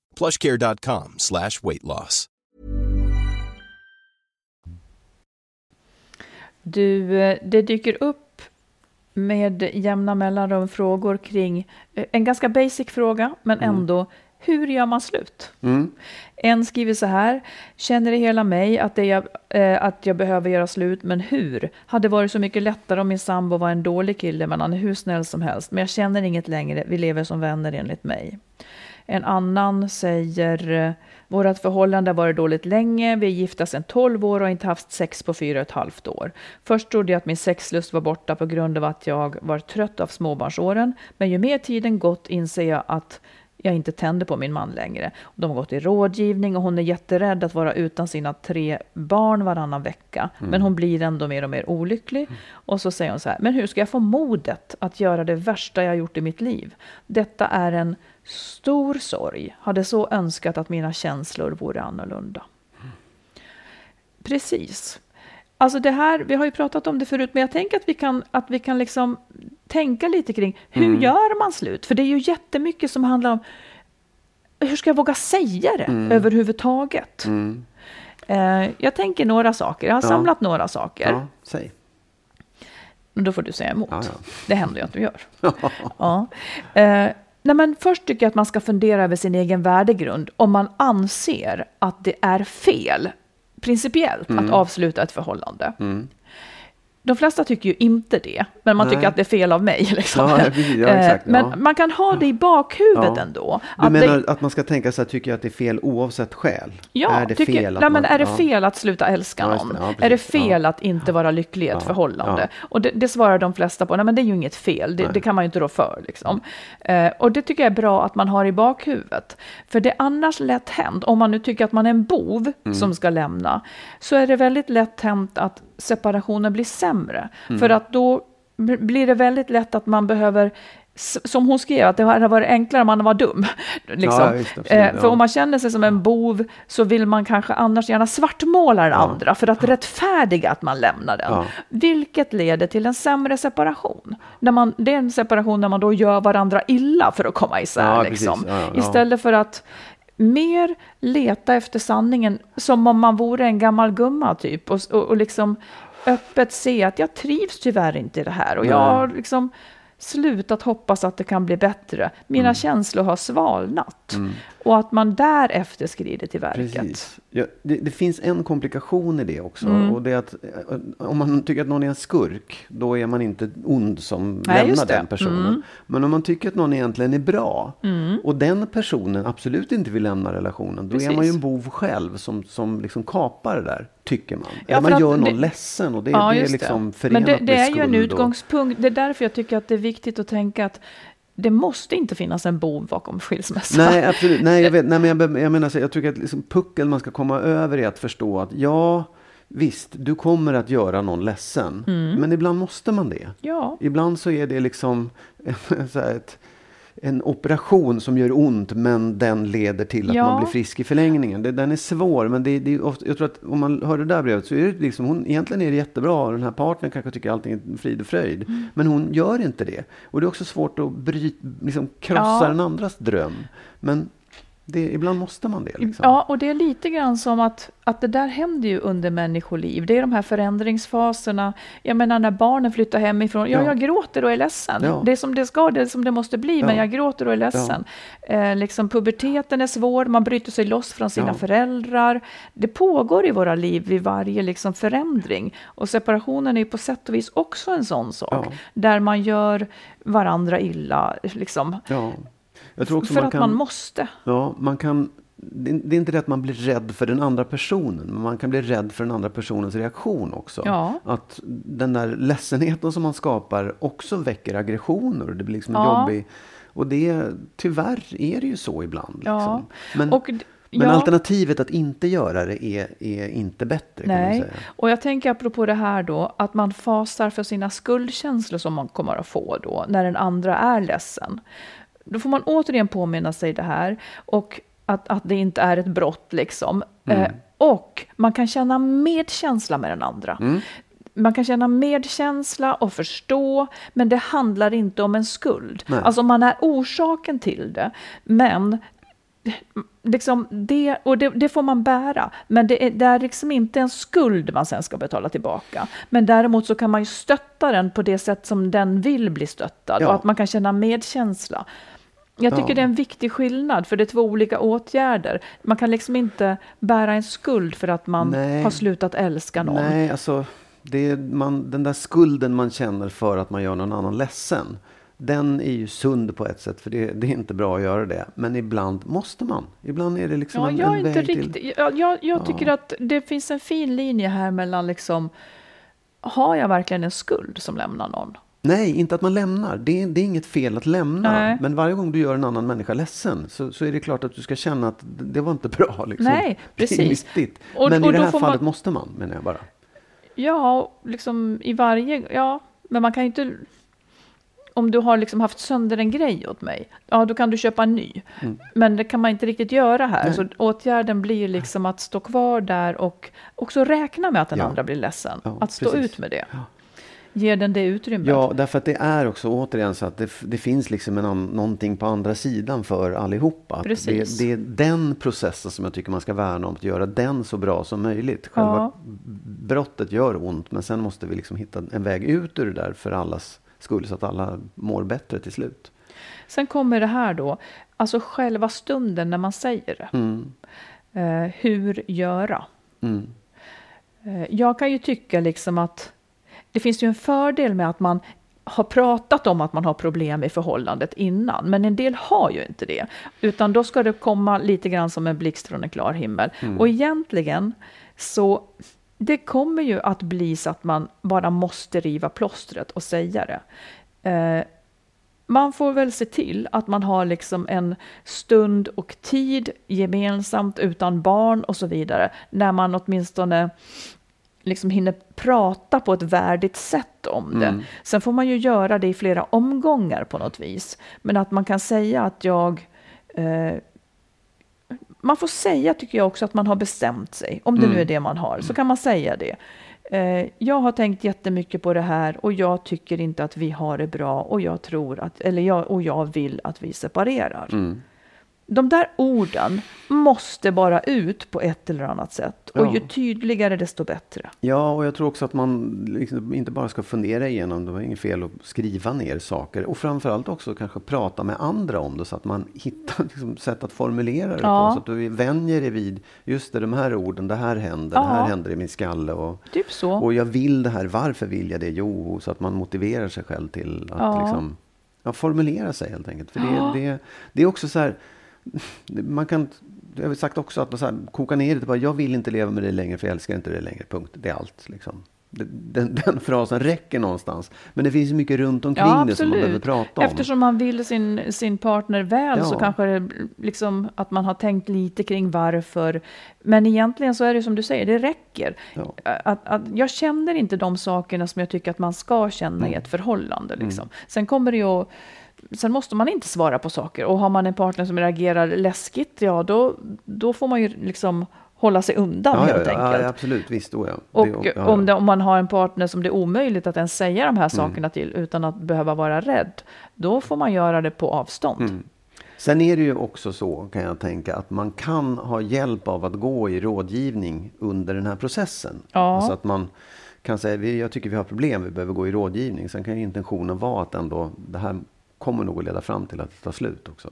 plushcare.com slash weight loss. Du, eh, det dyker upp med jämna mellanrum frågor kring eh, en ganska basic fråga, men ändå hur gör man slut? En skriver så här, känner i hela mig att, det jag, eh, att jag behöver göra slut, men hur? Hade varit så mycket lättare om min sambo var en dålig kille, men han är hur snäll som helst. Men jag känner inget längre, vi lever som vänner enligt mig. En annan säger, vårt förhållande har varit dåligt länge, vi är gifta sedan 12 år och har inte haft sex på fyra och ett halvt år. Först trodde jag att min sexlust var borta på grund av att jag var trött av småbarnsåren, men ju mer tiden gått inser jag att jag inte tänder på min man längre. De har gått i rådgivning och hon är jätterädd att vara utan sina tre barn varannan vecka. Men hon blir ändå mer och mer olycklig. Och så säger hon så här, men hur ska jag få modet att göra det värsta jag gjort i mitt liv? Detta är en stor sorg. Hade så önskat att mina känslor vore annorlunda. Precis. Alltså det här, vi har ju pratat om det förut, men jag tänker att vi kan, att vi kan liksom tänka lite kring hur gör man slut? För det är ju jättemycket som handlar om hur ska jag våga säga det överhuvudtaget? Eh, jag tänker några saker, jag har Ja. samlat några saker. Ja, säg. Då får du säga emot. Ja, ja. Det händer ju att du gör. ja. eh, nej, men först tycker jag att man ska fundera över sin egen värdegrund. Om man anser att det är fel, principiellt, Mm. att avsluta ett förhållande. De flesta tycker ju inte det, men man Nej. tycker att det är fel av mig. Liksom. Ja, precis. Ja, Eh, exakt, men ja. man kan ha det i bakhuvudet ändå. Du att menar det, att man ska tänka sig att tycker jag att det är fel oavsett skäl? Ja, är det tycker, fel att nej, man, är det fel att sluta älska någon? är det fel att inte vara lycklig i ett förhållande? Och det, det svarar de flesta på, nej men det är ju inget fel, det, det kan man ju inte rå för. Liksom. Eh, och det tycker jag är bra att man har i bakhuvudet. För det är annars lätt hänt, om man nu tycker att man är en bov Mm. som ska lämna, så är det väldigt lätt hänt att separationen blir sämre. Mm. För att då blir det väldigt lätt att man behöver som hon skrev, att det hade varit enklare om man var dum. Liksom. Ja, visst, absolut, Eh, för ja. om man känner sig som en bov så vill man kanske annars gärna svartmåla den andra för att rättfärdiga att man lämnar den. Ja. Vilket leder till en sämre separation. När man, det är en separation där man då gör varandra illa för att komma isär. Ja, liksom. Ja, ja. Istället för att mer leta efter sanningen som om man vore en gammal gumma typ och, och, och liksom öppet se att jag trivs tyvärr inte i det här och jag har liksom slutat hoppas att det kan bli bättre. Mina Mm. känslor har svalnat. Och att man därefter skrider till verket. Precis. Ja, det, det finns en komplikation i det också. Mm. Och det är att eh, om man tycker att någon är en skurk, då är man inte ond som Nej, lämnar den personen. Mm. Men om man tycker att någon egentligen är bra och den personen absolut inte vill lämna relationen, då är man ju Precis. en bov själv som, som liksom kapar det där, tycker man. Ja, Eller man gör någon det- ledsen och det, Ja, det är liksom det. förenat Men det, det med är ju en skuld och- utgångspunkt. Det är därför jag tycker att det är viktigt att tänka att det måste inte finnas en bov bakom skilsmässan. Nej, absolut. Nej, jag, vet, nej, men jag, jag menar så, jag tycker att liksom puckeln man ska komma över är att förstå att ja, visst, du kommer att göra någon ledsen. Mm. Men ibland måste man det. Ja, Ibland så är det liksom så ett, en operation som gör ont men den leder till att Ja. man blir frisk i förlängningen. Det, den är svår men det, det är ofta, jag tror att om man hör det där brevet så är det liksom, hon, egentligen är det jättebra. Den här partnern kanske tycker allting är frid och fröjd. Mm. Men hon gör inte det. Och det är också svårt att bryt, liksom krossa Ja. den andras dröm. Men det, ibland måste man det. Liksom. Ja, och det är lite grann som att, att det där händer ju under människoliv. Det är de här förändringsfaserna. Jag menar när barnen flyttar hemifrån. Ja, Ja. jag gråter och är ledsen. Ja. Det är som det ska, det är som det måste bli, men Ja. jag gråter och är ledsen. Eh, liksom puberteten är svår, man bryter sig loss från sina föräldrar. Det pågår i våra liv vid varje liksom förändring. Och separationen är ju på sätt och vis också en sån sak. Där man gör varandra illa, liksom. Ja. Jag tror också För man att kan, man måste. Ja, man kan, det är inte det att man blir rädd för den andra personen, men man kan bli rädd för den andra personens reaktion också. Ja. Att den där ledsenheten som man skapar också väcker aggressioner. Det blir liksom en Ja. jobbig... Och det, tyvärr är det ju så ibland. Ja. Liksom. Men, Och men ja. alternativet att inte göra det är, är inte bättre. Nej, och jag tänker apropå det här då, att man fasar för sina skuldkänslor som man kommer att få då, när den andra är ledsen. Då får man återigen påminna sig det här, och att, att det inte är ett brott liksom. Mm. Eh, och man kan känna medkänsla med den andra. Mm. Man kan känna medkänsla och förstå, men det handlar inte om en skuld. Nej. Alltså man är orsaken till det, men liksom det, och det, det får man bära, men det är, det är liksom inte en skuld man sen ska betala tillbaka. Men däremot så kan man ju stötta den på det sätt som den vill bli stöttad Ja. och att man kan känna medkänsla. Jag tycker Ja. det är en viktig skillnad, för det är två olika åtgärder. Man kan liksom inte bära en skuld för att man Nej. har slutat älska någon. Nej, alltså det man, den där skulden man känner för att man gör någon annan ledsen. Den är ju sund på ett sätt, för det, det är inte bra att göra det. Men ibland måste man. Ibland är det liksom Ja, en, jag en inte väg riktigt... till... Jag, jag, jag tycker att det finns en fin linje här mellan liksom... Har jag verkligen en skuld som lämnar någon? Nej, inte att man lämnar. Det är, det är inget fel att lämna. Nej. Men varje gång du gör en annan människa ledsen så, så är det klart att du ska känna att det det var inte bra. Liksom. Nej, Det precis. nyttigt. Och- Men och i det här fallet man- måste man, menar jag bara. Ja, liksom i varje... Ja, men man kan ju inte... Om du har liksom haft sönder en grej åt mig, ja då kan du köpa en ny. Men det kan man inte riktigt göra här. Mm. Nej. Så åtgärden blir liksom att stå kvar där och också räkna med att den Ja. andra blir ledsen. Ja, att stå precis. ut med det. Ge den det utrymmet. Ja, därför att det är också återigen så att det, det finns liksom en, någonting på andra sidan för allihopa. Precis. Det, det är den processen som jag tycker man ska värna om, att göra den så bra som möjligt. Själva Ja. brottet gör ont, men sen måste vi liksom hitta en väg ut ur det där för allas skull, så att alla mår bättre till slut. Sen kommer det här då, alltså själva stunden när man säger det. Mm. Eh, hur göra? Mm. Eh, jag kan ju tycka liksom att det finns ju en fördel med att man har pratat om att man har problem i förhållandet innan, men en del har ju inte det. Utan då ska det komma lite grann som en blixt från en klar himmel. Och egentligen så det kommer ju att bli så att man bara måste riva plåstret och säga det. Eh, man får väl se till att man har liksom en stund och tid gemensamt utan barn och så vidare, när man åtminstone liksom hinner prata på ett värdigt sätt om det. Sen får man ju göra det i flera omgångar på något vis. Men att man kan säga att jag... Eh, man får säga, tycker jag också, att man har bestämt sig. Om det nu är det man har, så kan man säga det. Eh, jag har tänkt jättemycket på det här och jag tycker inte att vi har det bra och jag tror att, eller jag, och jag vill att vi separerar. Mm. De där orden måste bara ut på ett eller annat sätt. Och Ja. ju tydligare desto bättre. Ja, och jag tror också att man liksom inte bara ska fundera igenom, det var inget fel att skriva ner saker. Och framförallt också kanske prata med andra om det så att man hittar liksom, sätt att formulera det Ja. på. Så att du vänjer dig vid, just det, de här orden, det här händer, det Ja. här händer i min skalle. Och, Typ så. och jag vill det här, varför vill jag det? Jo, så att man motiverar sig själv till att liksom, ja, formulera sig helt enkelt. För det, det, det är också så här, man kan, jag har sagt också att man så här, kokar ner det bara, jag vill inte leva med dig längre för jag älskar inte dig längre, punkt. Det är allt. Liksom. Den, den frasen räcker någonstans. Men det finns ju mycket runt omkring Ja, det som man behöver prata om. Eftersom man vill sin, sin partner väl så Ja. kanske det liksom att man har tänkt lite kring varför. Men egentligen så är det som du säger, det räcker. Ja. Att, att jag känner inte de sakerna som jag tycker att man ska känna Mm. i ett förhållande. Liksom. Sen kommer det ju att Sen måste man inte svara på saker. Och har man en partner som reagerar läskigt, ja då, då får man ju liksom hålla sig undan ja, helt ja, enkelt. ja, absolut, visst. Då, ja. Och Det- ja, om, det, om man har en partner som det är omöjligt att ens säga de här Mm. sakerna till utan att behöva vara rädd, då får man göra det på avstånd. Mm. Sen är det ju också så, kan jag tänka, att man kan ha hjälp av att gå i rådgivning under den här processen. Ja. Alltså att man kan säga, "Vi- jag tycker vi har problem, vi behöver gå i rådgivning. Sen kan ju intentionen vara att ändå, det här kommer nog att leda fram till att det tar slut också.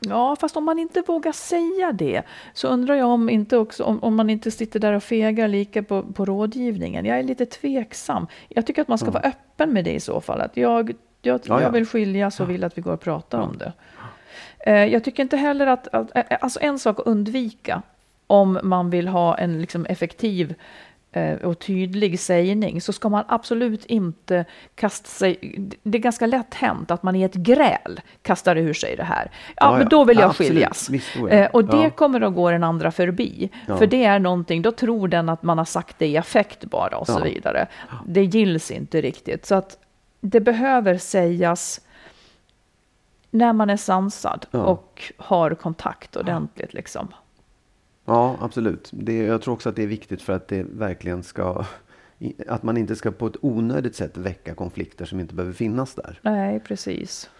Ja, fast om man inte vågar säga det så undrar jag om, inte också, om, om man inte sitter där och fegar lika på, på rådgivningen. Jag är lite tveksam. Jag tycker att man ska vara öppen med det i så fall. Att jag, jag, Mm. Ja, ja. jag vill skiljas och vill att vi går och pratar om det. Eh, jag tycker inte heller att, att... eh, Alltså en sak att undvika om man vill ha en liksom effektiv och tydlig sägning så ska man absolut inte kasta sig... Det är ganska lätt hänt att man i ett gräl kastar ur sig det här. Ja, Ja, men då vill jag absolut. skiljas. Visst. Eh, och det Ja. kommer att gå den andra förbi. Ja. För det är någonting, då tror den att man har sagt det i affekt bara och så vidare. Det gills inte riktigt. Så att det behöver sägas när man är sansad och har kontakt ordentligt. Liksom. Ja, absolut. Det, jag tror också att det är viktigt för att det verkligen ska... Att man inte ska på ett onödigt sätt väcka konflikter som inte behöver finnas där. Nej, precis.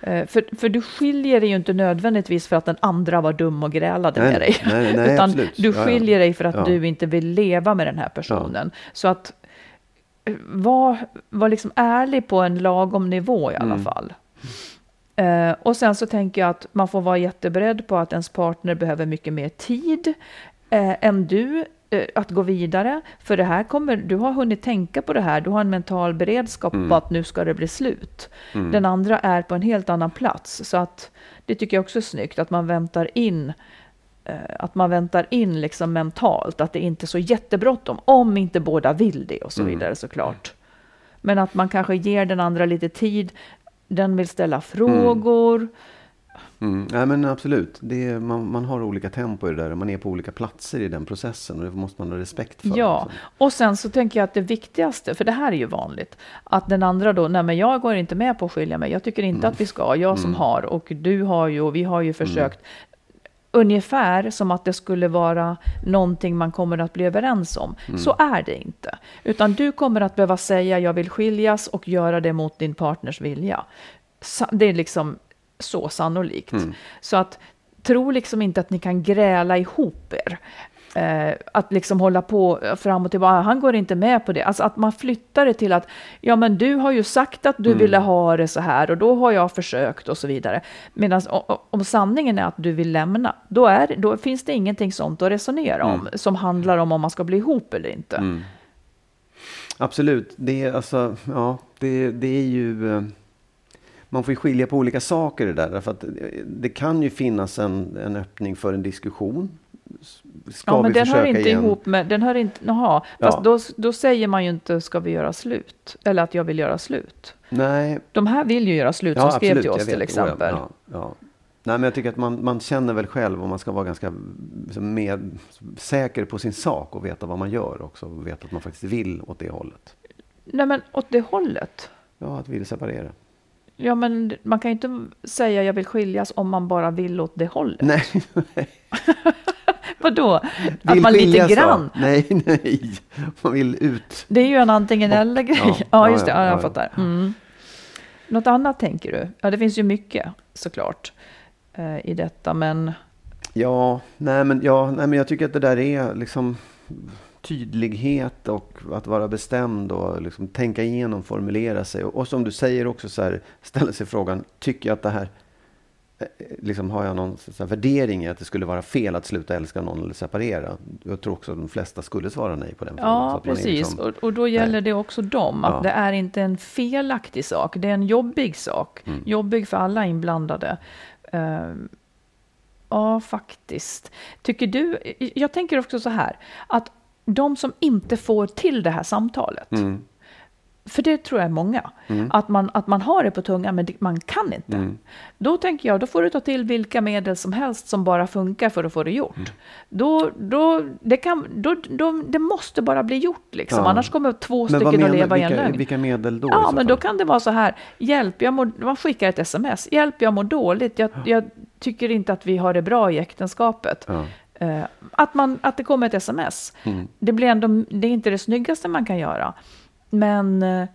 Eh, För, för du skiljer dig ju inte nödvändigtvis för att den andra var dum och grälade Nej, med dig. nej, nej, Utan absolut. du Ja, ja. skiljer dig för att Ja. du inte vill leva med den här personen. Så att eh, var, var liksom ärlig på en lagom nivå i alla Mm. fall. Eh, och sen så tänker jag att man får vara jätteberedd på att ens partner behöver mycket mer tid eh, än du eh, att gå vidare. För det här kommer, du har hunnit tänka på det här, du har en mental beredskap på att nu ska det bli slut. Den andra är på en helt annan plats. Så att det tycker jag också är snyggt, att man väntar in att man väntar in liksom mentalt, att det inte är så jättebråttom, om inte båda vill det och så vidare såklart. Men att man kanske ger den andra lite tid, den vill ställa frågor. Mm. Nej, men absolut. Det är, man, man har olika tempo i det där man är på olika platser i den processen och det måste man ha respekt för. Ja, också. och sen så tänker jag att det viktigaste, för det här är ju vanligt, att den andra då, nej men jag går inte med på att skilja mig, jag tycker inte att vi ska, jag som har och du har ju och vi har ju försökt. Ungefär som att det skulle vara någonting man kommer att bli överens om. Så är det inte. Utan du kommer att behöva säga jag vill skiljas och göra det mot din partners vilja. Det är liksom så sannolikt. Så att tro liksom inte att ni kan gräla ihop er. Eh, att liksom hålla på fram och tillbaka, han går inte med på det. Alltså att man flyttar det till att, ja men du har ju sagt att du ville ha det så här och då har jag försökt och så vidare. Medan om sanningen är att du vill lämna, då, är, då finns det ingenting sånt att resonera om som handlar om om man ska bli ihop eller inte. Absolut. Det är, alltså, ja, det, det är ju... eh, Man får ju skilja på olika saker i det där. Därför att eh, det kan ju finnas en, en öppning för en diskussion. Ska ja, men vi den hör försöka inte igen? ihop med, den hör inte, jaha, fast Ja. då, då säger man ju inte ska vi göra slut, eller att jag vill göra slut. Nej, De här vill ju göra slut som skrev till oss till vet. Oh, ja, exempel. Ja, ja. Nej, men jag tycker att man, man känner väl själv och man ska vara ganska liksom, med, säker på sin sak och veta vad man gör också. Och veta att man faktiskt vill åt det hållet. Nej men åt det hållet. Ja, att vill separera. Ja men man kan ju inte säga jag vill skiljas om man bara vill åt det hållet. Nej, Vadå? Att vill man lite skiljas då? grann. Nej, nej. Man vill ut. Det är ju en antingen eller grej. Ja, Ja, just det. ja, Ja, ja, jag ja. fattar. Mm. Något annat tänker du? Ja, det finns ju mycket såklart. eh, i detta. Men Ja, nej men, ja, nej men jag tycker att det där är liksom tydlighet och att vara bestämd och liksom tänka igenom, formulera sig. Och, och som du säger också så här, ställa sig frågan, tycker jag att det här Liksom har jag någon så värdering i att det skulle vara fel att sluta älska någon eller separera? Jag tror också att de flesta skulle svara nej på den frågan. Ja, precis. liksom- och, och då gäller nej. det också dem, att Ja. det är inte en felaktig sak, det är en jobbig sak. Mm. Jobbig för alla inblandade. Ehm, ja, faktiskt. Tycker du, jag tänker också så här, att de som inte får till det här samtalet, Mm. För det tror jag är många, att, man, att man har det på tungan men man kan inte. Mm. Då tänker jag, då får du ta till vilka medel som helst som bara funkar för att få det gjort. Mm. Då, då, det, kan, då, då, det måste bara bli gjort liksom, Ja. annars kommer två Men stycken att leva i en vilka, lögn. vilka medel då? Ja, men då kan det vara så här, hjälp, jag mår, man skickar ett sms, hjälp, jag mår dåligt, jag, jag tycker inte att vi har det bra i äktenskapet. Ja. Eh, att, man, att det kommer ett sms. Mm. Det, blir ändå, det är inte det snyggaste man kan göra. Men eh,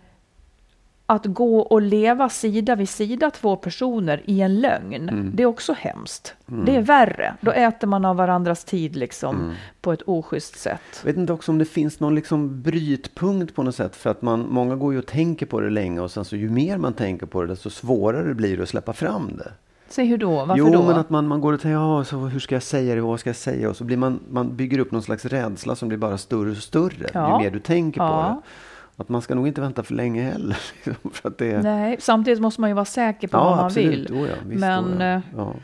att gå och leva sida vid sida två personer i en lögn, Mm. det är också hemskt. Det är värre. Då äter man av varandras tid liksom, på ett oschysst sätt. Jag vet inte också om det finns någon liksom brytpunkt på något sätt. För att man, många går ju och tänker på det länge och sen så ju mer man tänker på det desto svårare blir det att släppa fram det. Säg hur då? Varför jo, då? men att man, man går och tänker, ja, så hur ska jag säga det, vad ska jag säga? Och så blir man, man bygger upp någon slags rädsla som blir bara större och större Ja. ju mer du tänker på Ja. det. Att man ska nog inte vänta för länge heller. liksom, för att det, Nej, samtidigt måste man ju vara säker på vad man absolut. vill. Jo, ja, visst, Men, jo, ja. Ja.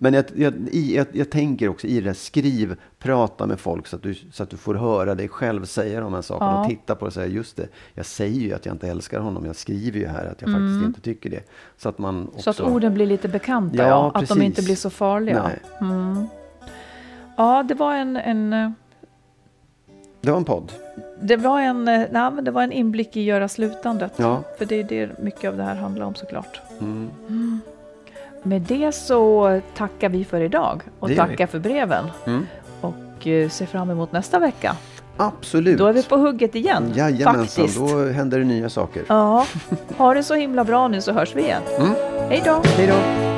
Men jag, jag, jag, jag tänker också i det, här, skriv, prata med folk så att, du, så att du får höra dig själv säga de här sakerna Ja. och titta på det och säga just det, jag säger ju att jag inte älskar honom, jag skriver ju här att jag faktiskt inte tycker det. Så att man också... Mm. Så att orden blir lite bekanta, Ja, ja, att de inte blir så farliga. Nej, Ja, det var en, en, eh, det var en podd. Det var en, eh, nej, men det var en inblick i göra slutandet. Ja. För det är det mycket av det här handlar om såklart. Mm. Med det så tackar vi för idag och tackar för breven. Mm. Och eh, ser fram emot nästa vecka. Absolut. Då är vi på hugget igen. Jajamensan, faktiskt. då händer det nya saker. Ja, ha det så himla bra nu så hörs vi igen. Mm. Hej då! Hej då!